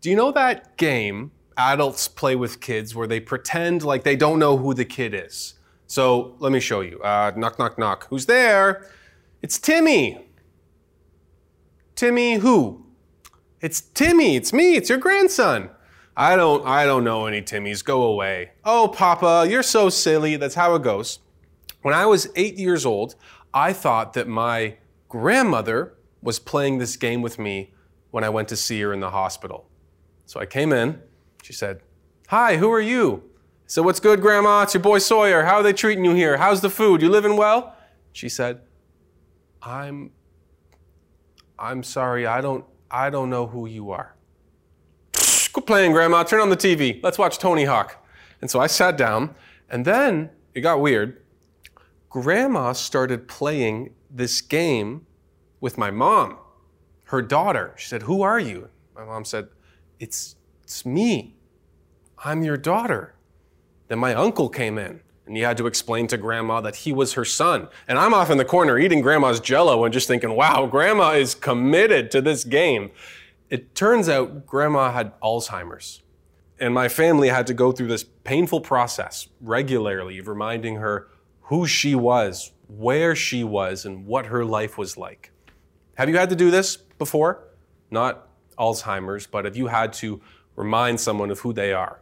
Do you know that game adults play with kids where they pretend like they don't know who the kid is? So let me show you. Uh, knock, knock, knock. Who's there? It's Timmy. Timmy who? It's Timmy. It's me. It's your grandson. I don't I don't know any Timmys. Go away. Oh, papa, you're so silly. That's how it goes. When I was 8 years old, I thought that my grandmother was playing this game with me when I went to see her in the hospital. So I came in. She said, Hi, who are you? So what's good, Grandma? It's your boy Sawyer. How are they treating you here? How's the food? You living well? She said, I'm I'm sorry, I don't I don't know who you are. Quit playing, Grandma. Turn on the TV. Let's watch Tony Hawk. And so I sat down, and then it got weird. Grandma started playing this game with my mom, her daughter. She said, Who are you? My mom said, It's, it's me. I'm your daughter. Then my uncle came in and he had to explain to grandma that he was her son. And I'm off in the corner eating grandma's jello and just thinking, wow, grandma is committed to this game. It turns out grandma had Alzheimer's. And my family had to go through this painful process regularly of reminding her who she was, where she was, and what her life was like. Have you had to do this before? Not Alzheimer's, but if you had to remind someone of who they are?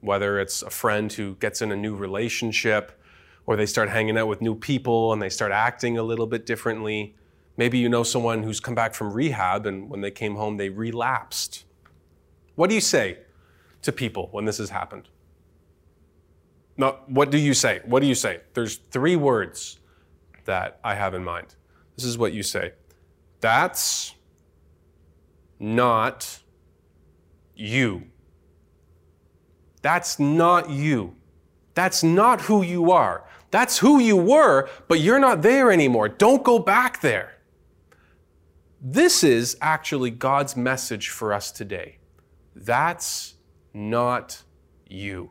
Whether it's a friend who gets in a new relationship, or they start hanging out with new people and they start acting a little bit differently. Maybe you know someone who's come back from rehab and when they came home, they relapsed. What do you say to people when this has happened? No, what do you say? What do you say? There's three words that I have in mind. This is what you say that's not you. That's not you. That's not who you are. That's who you were, but you're not there anymore. Don't go back there. This is actually God's message for us today. That's not you.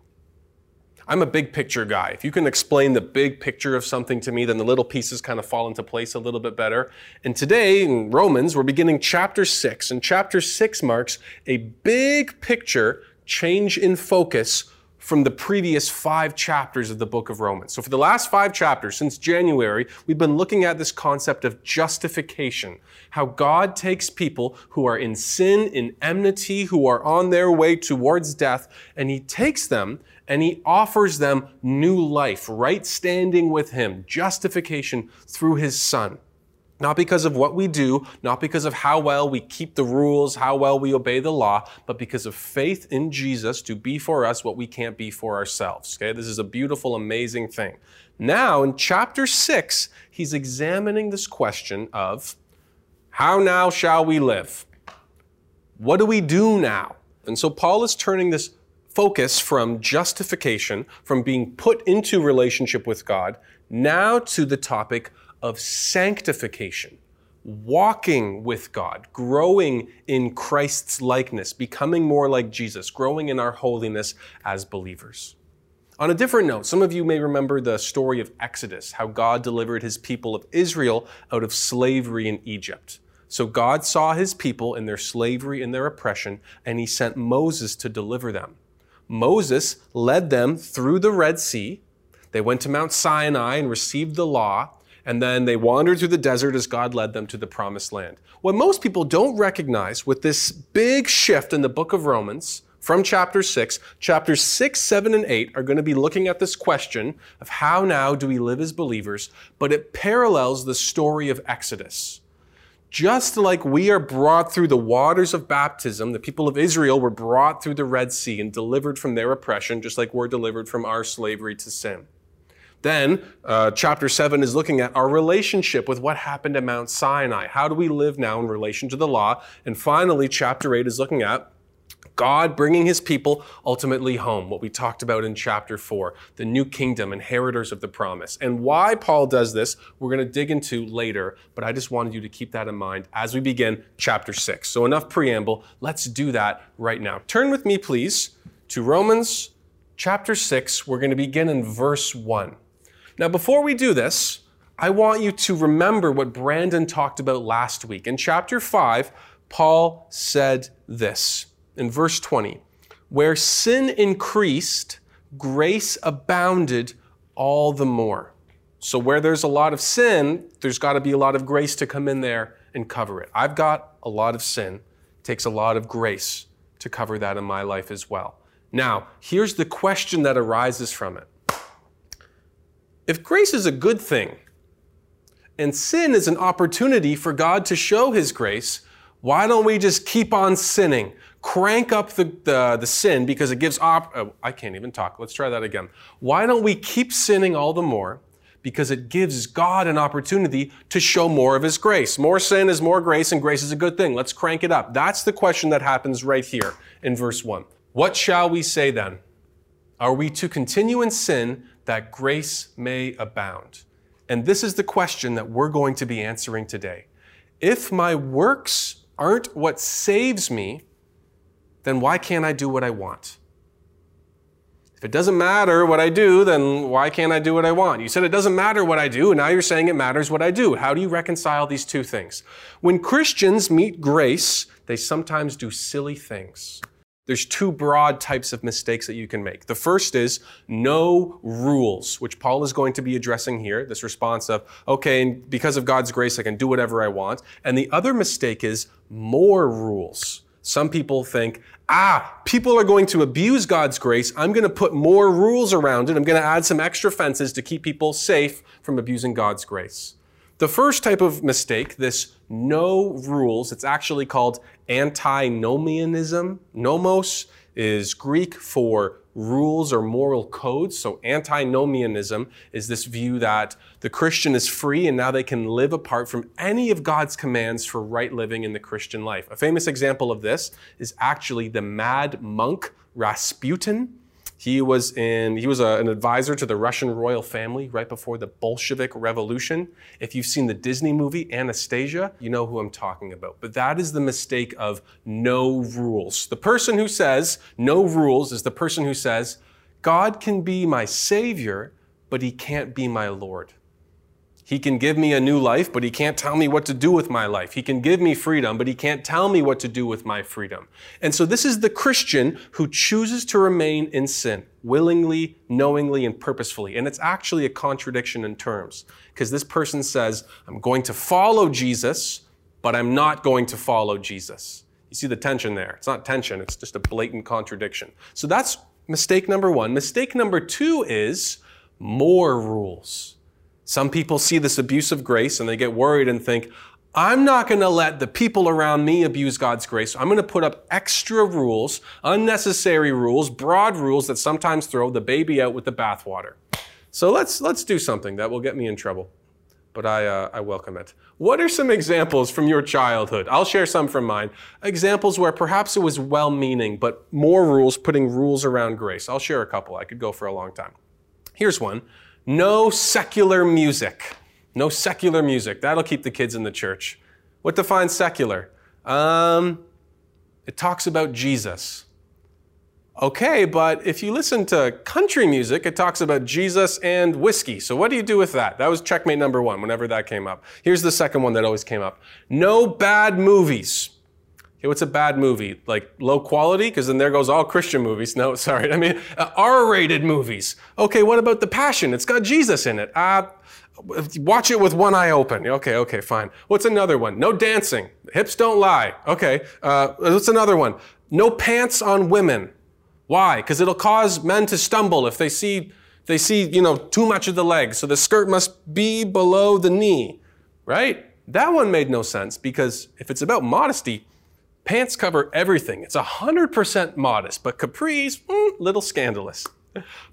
I'm a big picture guy. If you can explain the big picture of something to me, then the little pieces kind of fall into place a little bit better. And today in Romans, we're beginning chapter six, and chapter six marks a big picture change in focus from the previous five chapters of the book of Romans. So, for the last five chapters, since January, we've been looking at this concept of justification. How God takes people who are in sin, in enmity, who are on their way towards death, and He takes them and He offers them new life, right standing with Him, justification through His Son. Not because of what we do, not because of how well we keep the rules, how well we obey the law, but because of faith in Jesus to be for us what we can't be for ourselves. Okay, this is a beautiful, amazing thing. Now, in chapter six, he's examining this question of how now shall we live? What do we do now? And so Paul is turning this focus from justification, from being put into relationship with God, now to the topic of sanctification, walking with God, growing in Christ's likeness, becoming more like Jesus, growing in our holiness as believers. On a different note, some of you may remember the story of Exodus, how God delivered his people of Israel out of slavery in Egypt. So God saw his people in their slavery and their oppression, and he sent Moses to deliver them. Moses led them through the Red Sea. They went to Mount Sinai and received the law and then they wandered through the desert as God led them to the promised land. What most people don't recognize with this big shift in the book of Romans from chapter 6, chapters 6, 7, and 8 are going to be looking at this question of how now do we live as believers, but it parallels the story of Exodus. Just like we are brought through the waters of baptism, the people of Israel were brought through the Red Sea and delivered from their oppression, just like we're delivered from our slavery to sin. Then, uh, chapter 7 is looking at our relationship with what happened at Mount Sinai. How do we live now in relation to the law? And finally, chapter 8 is looking at God bringing his people ultimately home, what we talked about in chapter 4, the new kingdom, inheritors of the promise. And why Paul does this, we're going to dig into later, but I just wanted you to keep that in mind as we begin chapter 6. So, enough preamble. Let's do that right now. Turn with me, please, to Romans chapter 6. We're going to begin in verse 1. Now, before we do this, I want you to remember what Brandon talked about last week. In chapter 5, Paul said this. In verse 20, where sin increased, grace abounded all the more. So, where there's a lot of sin, there's got to be a lot of grace to come in there and cover it. I've got a lot of sin. It takes a lot of grace to cover that in my life as well. Now, here's the question that arises from it. If grace is a good thing, and sin is an opportunity for God to show His grace, why don't we just keep on sinning? Crank up the, the, the sin because it gives op- oh, I can't even talk. Let's try that again. Why don't we keep sinning all the more? Because it gives God an opportunity to show more of His grace. More sin is more grace, and grace is a good thing. Let's crank it up. That's the question that happens right here in verse 1. What shall we say then? Are we to continue in sin that grace may abound? And this is the question that we're going to be answering today. If my works aren't what saves me, then why can't I do what I want? If it doesn't matter what I do, then why can't I do what I want? You said it doesn't matter what I do, and now you're saying it matters what I do. How do you reconcile these two things? When Christians meet grace, they sometimes do silly things there's two broad types of mistakes that you can make. The first is no rules, which Paul is going to be addressing here, this response of, okay, because of God's grace, I can do whatever I want. And the other mistake is more rules. Some people think, ah, people are going to abuse God's grace. I'm going to put more rules around it. I'm going to add some extra fences to keep people safe from abusing God's grace. The first type of mistake, this no rules, it's actually called antinomianism. Nomos is Greek for rules or moral codes. So antinomianism is this view that the Christian is free and now they can live apart from any of God's commands for right living in the Christian life. A famous example of this is actually the mad monk Rasputin. He was in he was a, an advisor to the Russian royal family right before the Bolshevik Revolution. If you've seen the Disney movie Anastasia, you know who I'm talking about. But that is the mistake of no rules. The person who says no rules is the person who says God can be my savior, but he can't be my lord. He can give me a new life, but he can't tell me what to do with my life. He can give me freedom, but he can't tell me what to do with my freedom. And so this is the Christian who chooses to remain in sin, willingly, knowingly, and purposefully. And it's actually a contradiction in terms, because this person says, I'm going to follow Jesus, but I'm not going to follow Jesus. You see the tension there. It's not tension, it's just a blatant contradiction. So that's mistake number one. Mistake number two is more rules. Some people see this abuse of grace and they get worried and think, I'm not going to let the people around me abuse God's grace. I'm going to put up extra rules, unnecessary rules, broad rules that sometimes throw the baby out with the bathwater. So let's, let's do something that will get me in trouble. But I, uh, I welcome it. What are some examples from your childhood? I'll share some from mine. Examples where perhaps it was well meaning, but more rules, putting rules around grace. I'll share a couple. I could go for a long time. Here's one no secular music. No secular music. That'll keep the kids in the church. What defines secular? Um, it talks about Jesus. Okay, but if you listen to country music, it talks about Jesus and whiskey. So what do you do with that? That was checkmate number one whenever that came up. Here's the second one that always came up. No bad movies. Okay, what's a bad movie? Like low quality? Because then there goes all Christian movies. No, sorry. I mean, uh, R-rated movies. Okay, what about The Passion? It's got Jesus in it. Uh, watch it with one eye open. Okay, okay, fine. What's another one? No dancing. Hips don't lie. Okay. Uh, what's another one? No pants on women. Why? Because it'll cause men to stumble if they see they see you know too much of the leg. So the skirt must be below the knee, right? That one made no sense because if it's about modesty, Pants cover everything. It's 100% modest, but capris, mm, little scandalous.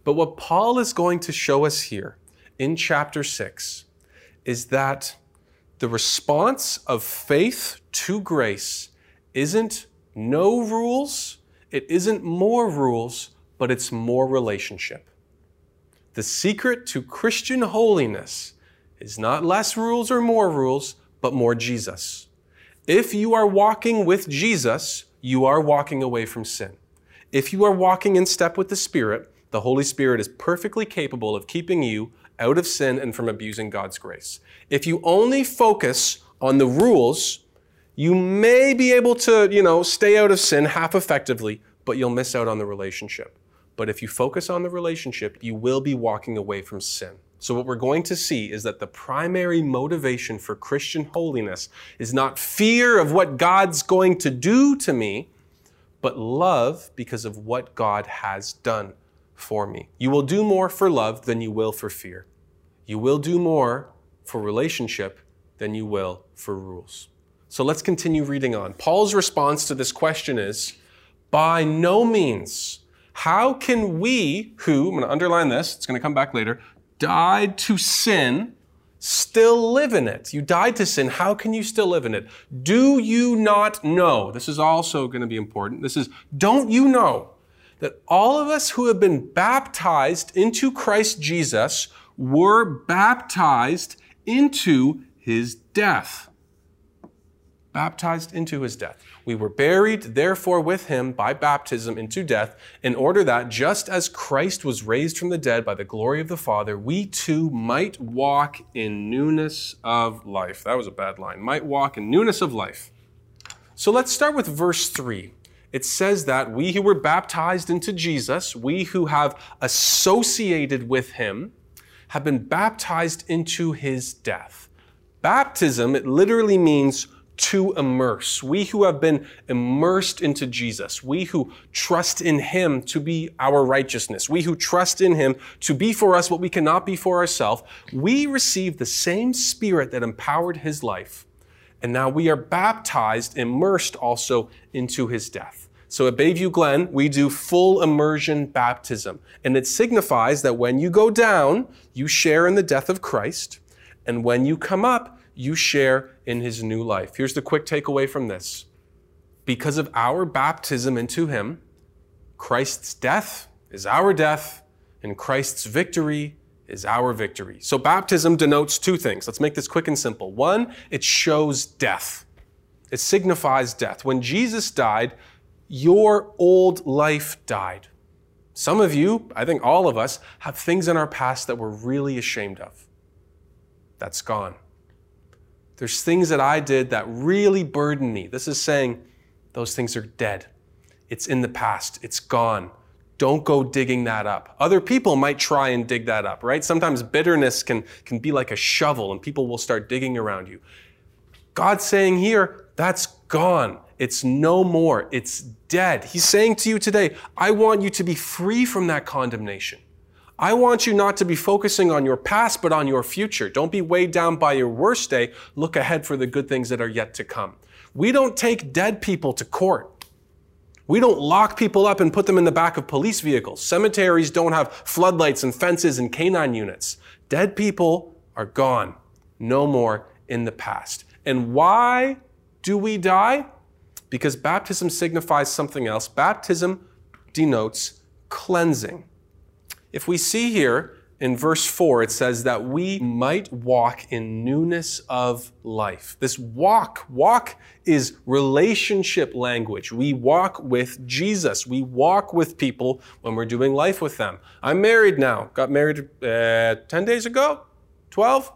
But what Paul is going to show us here in chapter 6 is that the response of faith to grace isn't no rules, it isn't more rules, but it's more relationship. The secret to Christian holiness is not less rules or more rules, but more Jesus. If you are walking with Jesus, you are walking away from sin. If you are walking in step with the Spirit, the Holy Spirit is perfectly capable of keeping you out of sin and from abusing God's grace. If you only focus on the rules, You may be able to, you know, stay out of sin half effectively, but you'll miss out on the relationship. But if you focus on the relationship, you will be walking away from sin. So, what we're going to see is that the primary motivation for Christian holiness is not fear of what God's going to do to me, but love because of what God has done for me. You will do more for love than you will for fear. You will do more for relationship than you will for rules. So let's continue reading on. Paul's response to this question is by no means. How can we, who, I'm going to underline this, it's going to come back later, died to sin, still live in it? You died to sin. How can you still live in it? Do you not know? This is also going to be important. This is, don't you know that all of us who have been baptized into Christ Jesus were baptized into his death? Baptized into his death. We were buried, therefore, with him by baptism into death, in order that, just as Christ was raised from the dead by the glory of the Father, we too might walk in newness of life. That was a bad line. Might walk in newness of life. So let's start with verse 3. It says that we who were baptized into Jesus, we who have associated with him, have been baptized into his death. Baptism, it literally means to immerse. We who have been immersed into Jesus, we who trust in Him to be our righteousness, we who trust in Him to be for us what we cannot be for ourselves, we receive the same Spirit that empowered His life. And now we are baptized, immersed also into His death. So at Bayview Glen, we do full immersion baptism. And it signifies that when you go down, you share in the death of Christ. And when you come up, you share in his new life. Here's the quick takeaway from this. Because of our baptism into him, Christ's death is our death, and Christ's victory is our victory. So baptism denotes two things. Let's make this quick and simple. One, it shows death. It signifies death. When Jesus died, your old life died. Some of you, I think all of us, have things in our past that we're really ashamed of. That's gone. There's things that I did that really burden me. This is saying those things are dead. It's in the past. It's gone. Don't go digging that up. Other people might try and dig that up, right? Sometimes bitterness can, can be like a shovel and people will start digging around you. God's saying here, that's gone. It's no more. It's dead. He's saying to you today, I want you to be free from that condemnation. I want you not to be focusing on your past, but on your future. Don't be weighed down by your worst day. Look ahead for the good things that are yet to come. We don't take dead people to court. We don't lock people up and put them in the back of police vehicles. Cemeteries don't have floodlights and fences and canine units. Dead people are gone. No more in the past. And why do we die? Because baptism signifies something else. Baptism denotes cleansing. If we see here in verse 4, it says that we might walk in newness of life. This walk, walk is relationship language. We walk with Jesus. We walk with people when we're doing life with them. I'm married now. Got married uh, 10 days ago? 12?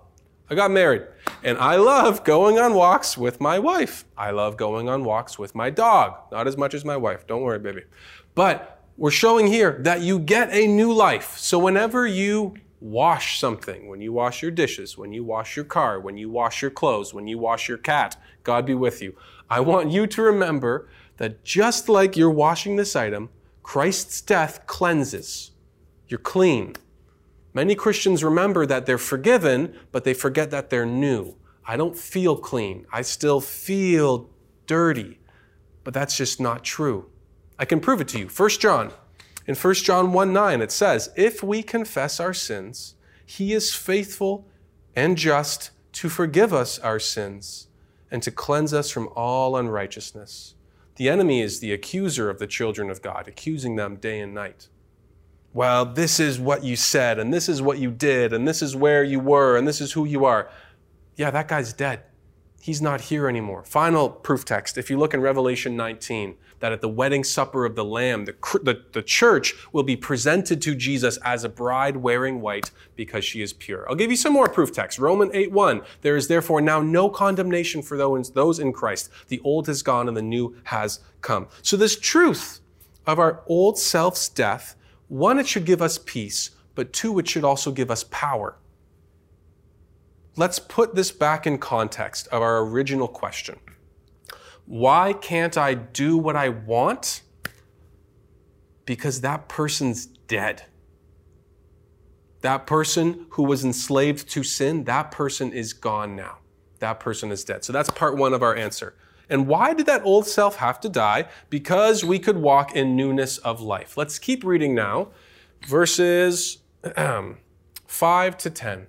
I got married. And I love going on walks with my wife. I love going on walks with my dog. Not as much as my wife. Don't worry, baby. But we're showing here that you get a new life. So whenever you wash something, when you wash your dishes, when you wash your car, when you wash your clothes, when you wash your cat, God be with you. I want you to remember that just like you're washing this item, Christ's death cleanses. You're clean. Many Christians remember that they're forgiven, but they forget that they're new. I don't feel clean. I still feel dirty. But that's just not true. I can prove it to you. 1 John. In 1 John 1 9, it says, If we confess our sins, he is faithful and just to forgive us our sins and to cleanse us from all unrighteousness. The enemy is the accuser of the children of God, accusing them day and night. Well, this is what you said, and this is what you did, and this is where you were, and this is who you are. Yeah, that guy's dead. He's not here anymore. Final proof text. If you look in Revelation 19, that at the wedding supper of the Lamb, the, the, the, church will be presented to Jesus as a bride wearing white because she is pure. I'll give you some more proof text. Romans 8 1. There is therefore now no condemnation for those, those in Christ. The old has gone and the new has come. So, this truth of our old self's death, one, it should give us peace, but two, it should also give us power. Let's put this back in context of our original question. Why can't I do what I want? Because that person's dead. That person who was enslaved to sin, that person is gone now. That person is dead. So that's part one of our answer. And why did that old self have to die? Because we could walk in newness of life. Let's keep reading now, verses 5 to 10.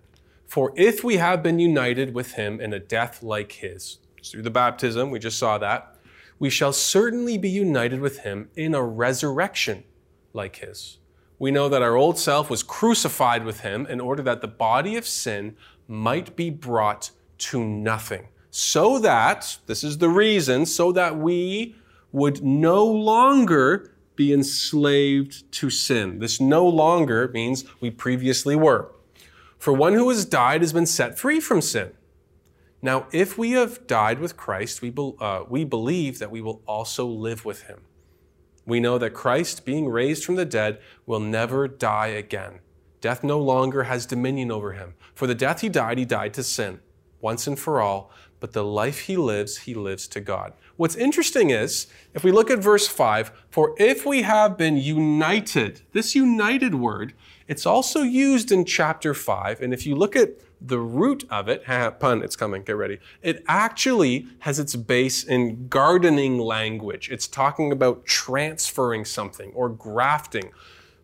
For if we have been united with him in a death like his, through the baptism, we just saw that, we shall certainly be united with him in a resurrection like his. We know that our old self was crucified with him in order that the body of sin might be brought to nothing. So that, this is the reason, so that we would no longer be enslaved to sin. This no longer means we previously were. For one who has died has been set free from sin. Now, if we have died with Christ, we, be, uh, we believe that we will also live with him. We know that Christ, being raised from the dead, will never die again. Death no longer has dominion over him. For the death he died, he died to sin, once and for all, but the life he lives, he lives to God. What's interesting is, if we look at verse 5, for if we have been united, this united word, it's also used in chapter 5. And if you look at the root of it, pun, it's coming, get ready. It actually has its base in gardening language. It's talking about transferring something or grafting.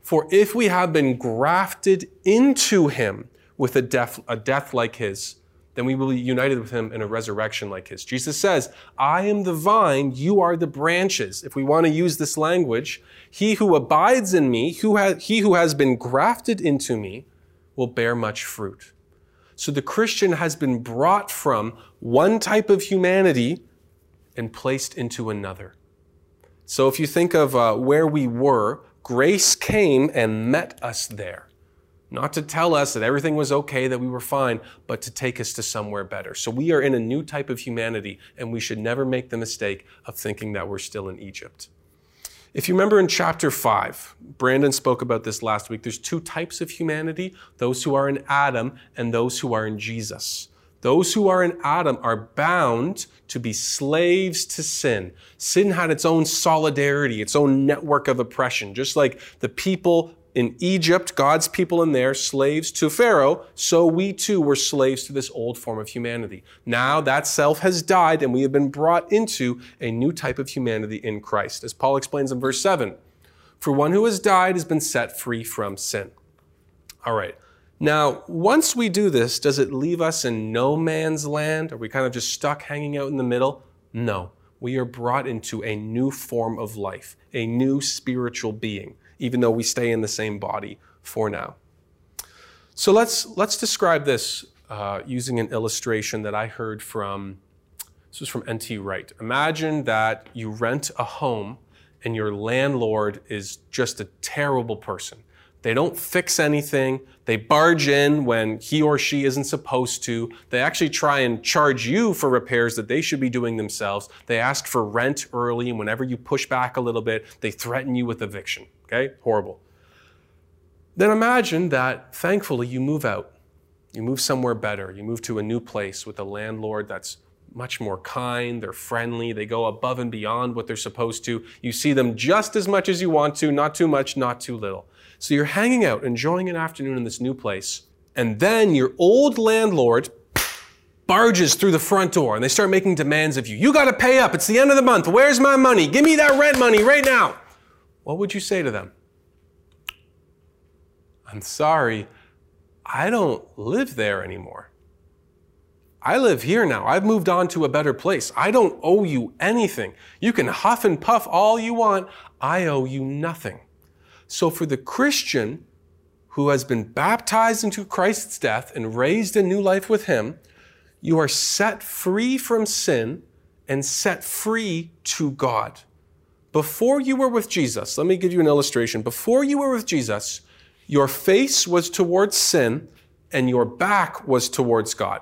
For if we have been grafted into him with a death, a death like his, then we will be united with him in a resurrection like his. Jesus says, I am the vine, you are the branches. If we want to use this language, he who abides in me, who has, he who has been grafted into me, will bear much fruit. So the Christian has been brought from one type of humanity and placed into another. So if you think of uh, where we were, grace came and met us there. Not to tell us that everything was okay, that we were fine, but to take us to somewhere better. So we are in a new type of humanity, and we should never make the mistake of thinking that we're still in Egypt. If you remember in chapter 5, Brandon spoke about this last week. There's two types of humanity those who are in Adam and those who are in Jesus. Those who are in Adam are bound to be slaves to sin. Sin had its own solidarity, its own network of oppression, just like the people in Egypt, God's people in there, slaves to Pharaoh, so we too were slaves to this old form of humanity. Now that self has died and we have been brought into a new type of humanity in Christ. As Paul explains in verse 7 For one who has died has been set free from sin. All right. Now, once we do this, does it leave us in no man's land? Are we kind of just stuck hanging out in the middle? No. We are brought into a new form of life, a new spiritual being even though we stay in the same body for now. So let's, let's describe this uh, using an illustration that I heard from, this was from N.T. Wright. Imagine that you rent a home and your landlord is just a terrible person. They don't fix anything. They barge in when he or she isn't supposed to. They actually try and charge you for repairs that they should be doing themselves. They ask for rent early, and whenever you push back a little bit, they threaten you with eviction. Okay? Horrible. Then imagine that thankfully you move out. You move somewhere better. You move to a new place with a landlord that's much more kind, they're friendly, they go above and beyond what they're supposed to. You see them just as much as you want to, not too much, not too little. So you're hanging out, enjoying an afternoon in this new place, and then your old landlord barges through the front door and they start making demands of you. You got to pay up. It's the end of the month. Where's my money? Give me that rent money right now what would you say to them? I'm sorry, I don't live there anymore. I live here now. I've moved on to a better place. I don't owe you anything. You can huff and puff all you want. I owe you nothing. So for the Christian who has been baptized into Christ's death and raised a new life with him, You are set free from sin and set free to God. Before you were with Jesus, let me give you an illustration. Before you were with Jesus, your face was towards sin and your back was towards God.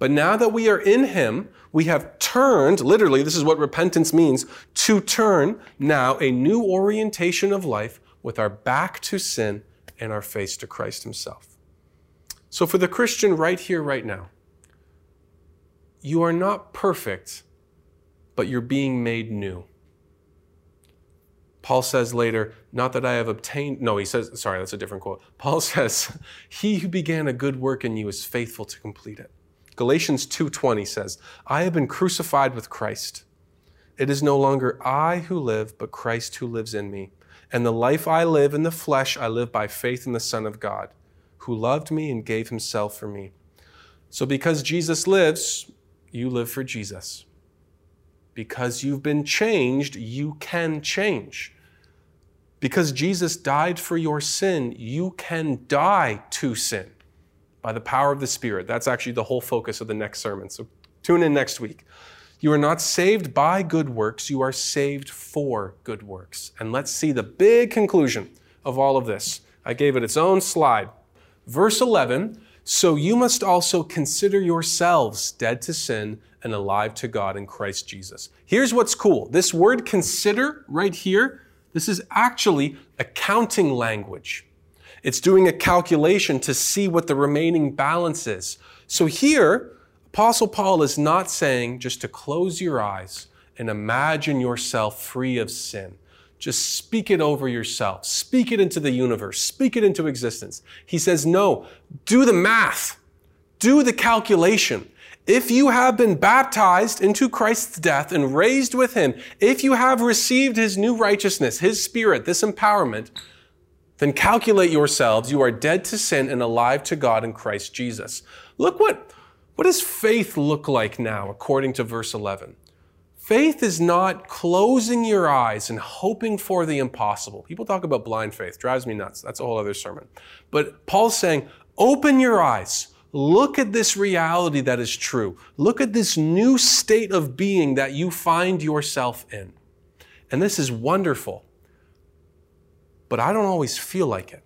But now that we are in Him, we have turned, literally, this is what repentance means, to turn now a new orientation of life with our back to sin and our face to Christ Himself. So for the Christian right here, right now, you are not perfect, but you're being made new. Paul says later, not that I have obtained, no, he says, sorry, that's a different quote. Paul says, he who began a good work in you is faithful to complete it. Galatians 2:20 says, I have been crucified with Christ. It is no longer I who live, but Christ who lives in me. And the life I live in the flesh, I live by faith in the Son of God, who loved me and gave himself for me. So because Jesus lives, you live for Jesus. Because you've been changed, you can change. Because Jesus died for your sin, you can die to sin by the power of the Spirit. That's actually the whole focus of the next sermon. So tune in next week. You are not saved by good works, you are saved for good works. And let's see the big conclusion of all of this. I gave it its own slide. Verse 11 So you must also consider yourselves dead to sin and alive to God in Christ Jesus. Here's what's cool this word consider right here this is actually accounting language. It's doing a calculation to see what the remaining balance is. So here, Apostle Paul is not saying just to close your eyes and imagine yourself free of sin. Just speak it over yourself. Speak it into the universe. Speak it into existence. He says, no, do the math. Do the calculation. If you have been baptized into Christ's death and raised with him, if you have received his new righteousness, his spirit, this empowerment, then calculate yourselves. You are dead to sin and alive to God in Christ Jesus. Look what, what does faith look like now, according to verse 11? Faith is not closing your eyes and hoping for the impossible. People talk about blind faith, drives me nuts. That's a whole other sermon. But Paul's saying, open your eyes. Look at this reality that is true. Look at this new state of being that you find yourself in. And this is wonderful. But I don't always feel like it.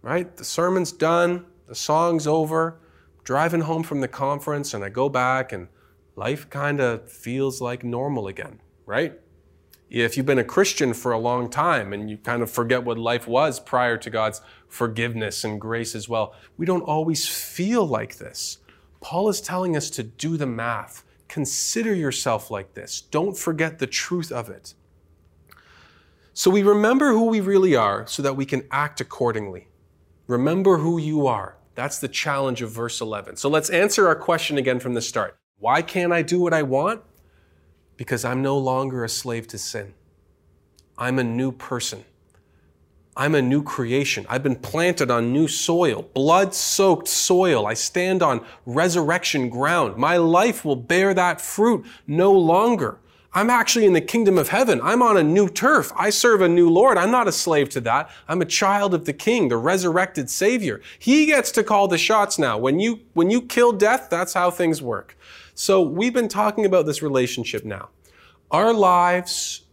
Right? The sermon's done, the song's over, driving home from the conference, and I go back, and life kind of feels like normal again, right? If you've been a Christian for a long time and you kind of forget what life was prior to God's forgiveness and grace as well, we don't always feel like this. Paul is telling us to do the math. Consider yourself like this. Don't forget the truth of it. So we remember who we really are so that we can act accordingly. Remember who you are. That's the challenge of verse 11. So let's answer our question again from the start. Why can't I do what I want? Because I'm no longer a slave to sin. I'm a new person. I'm a new creation. I've been planted on new soil, blood soaked soil. I stand on resurrection ground. My life will bear that fruit no longer. I'm actually in the kingdom of heaven. I'm on a new turf. I serve a new Lord. I'm not a slave to that. I'm a child of the King, the resurrected Savior. He gets to call the shots now. When you, when you kill death, that's how things work. So we've been talking about this relationship now. Our lives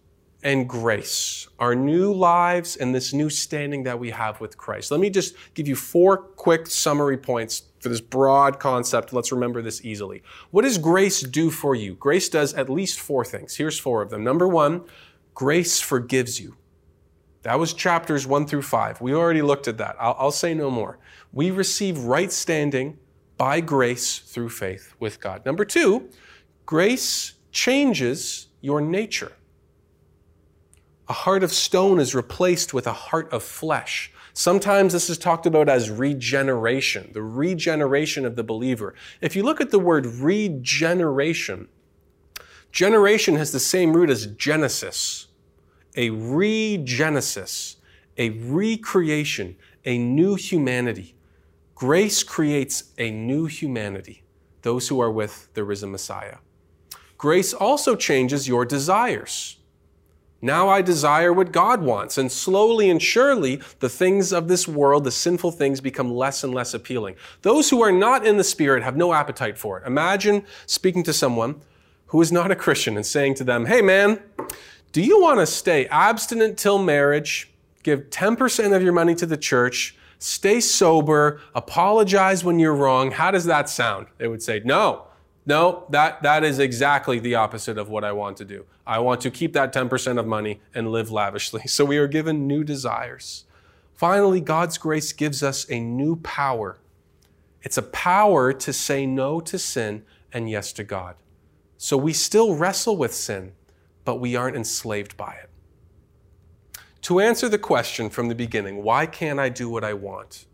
and grace, our new lives and this new standing that we have with Christ. Let me just give you four quick summary points for this broad concept. Let's remember this easily. What does grace do for you? Grace does at least four things. Here's four of them. Number one, grace forgives you. That was chapters one through five. We already looked at that. I'll, I'll say no more. We receive right standing by grace through faith with God. Number two, grace changes your nature. A heart of stone is replaced with a heart of flesh. Sometimes this is talked about as regeneration, the regeneration of the believer. If you look at the word regeneration, generation has the same root as genesis, a regenesis, a recreation, a new humanity. Grace creates a new humanity, those who are with the risen Messiah. Grace also changes your desires. Now I desire what God wants. And slowly and surely, the things of this world, the sinful things, become less and less appealing. Those who are not in the Spirit have no appetite for it. Imagine speaking to someone who is not a Christian and saying to them, Hey man, do you want to stay abstinent till marriage, give 10% of your money to the church, stay sober, apologize when you're wrong? How does that sound? They would say, No. No, that, that is exactly the opposite of what I want to do. I want to keep that 10% of money and live lavishly. So we are given new desires. Finally, God's grace gives us a new power. It's a power to say no to sin and yes to God. So we still wrestle with sin, but we aren't enslaved by it. To answer the question from the beginning, why can't I do what I want?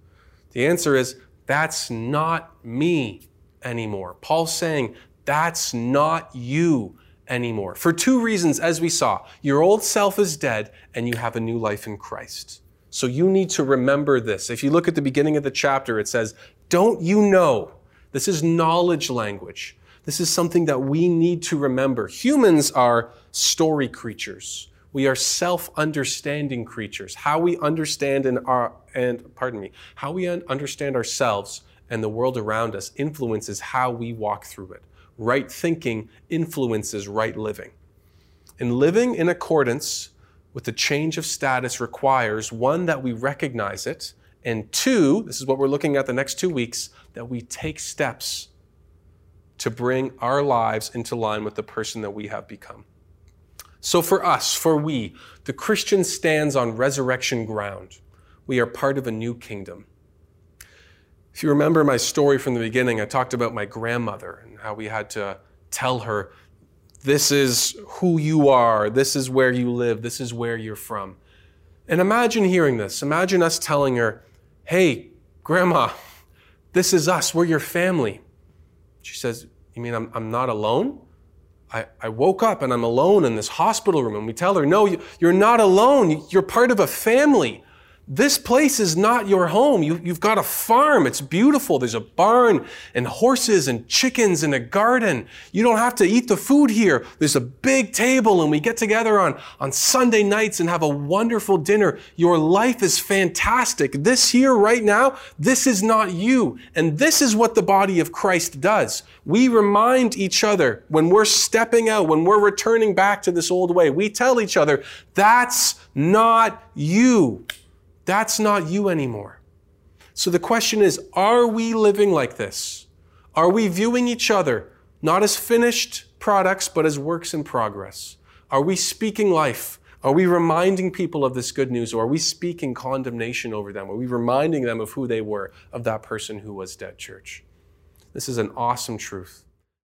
The answer is, that's not me anymore. Paul's saying, that's not you anymore. For two reasons, as we saw. Your old self is dead and you have a new life in Christ. So you need to remember this. If you look at the beginning of the chapter, it says, Don't you know? This is knowledge language. This is something that we need to remember. Humans are story creatures. We are self-understanding creatures. How we understand and our and pardon me, how we understand ourselves and the world around us influences how we walk through it. Right thinking influences right living. And living in accordance with the change of status requires one, that we recognize it, and two, this is what we're looking at the next two weeks, that we take steps to bring our lives into line with the person that we have become. So for us, for we, the Christian stands on resurrection ground. We are part of a new kingdom. If you remember my story from the beginning, I talked about my grandmother and how we had to tell her, this is who you are, this is where you live, this is where you're from. And imagine hearing this. Imagine us telling her, hey, grandma, this is us, we're your family. She says, You mean I'm, I'm not alone? I, I woke up and I'm alone in this hospital room. And we tell her, No, you, you're not alone. You're part of a family. This place is not your home. You, have got a farm. It's beautiful. There's a barn and horses and chickens and a garden. You don't have to eat the food here. There's a big table and we get together on, on Sunday nights and have a wonderful dinner. Your life is fantastic. This here right now, this is not you. And this is what the body of Christ does. We remind each other when we're stepping out, when we're returning back to this old way, we tell each other, that's not you. That's not you anymore. So the question is are we living like this? Are we viewing each other not as finished products, but as works in progress? Are we speaking life? Are we reminding people of this good news, or are we speaking condemnation over them? Are we reminding them of who they were, of that person who was dead, church? This is an awesome truth.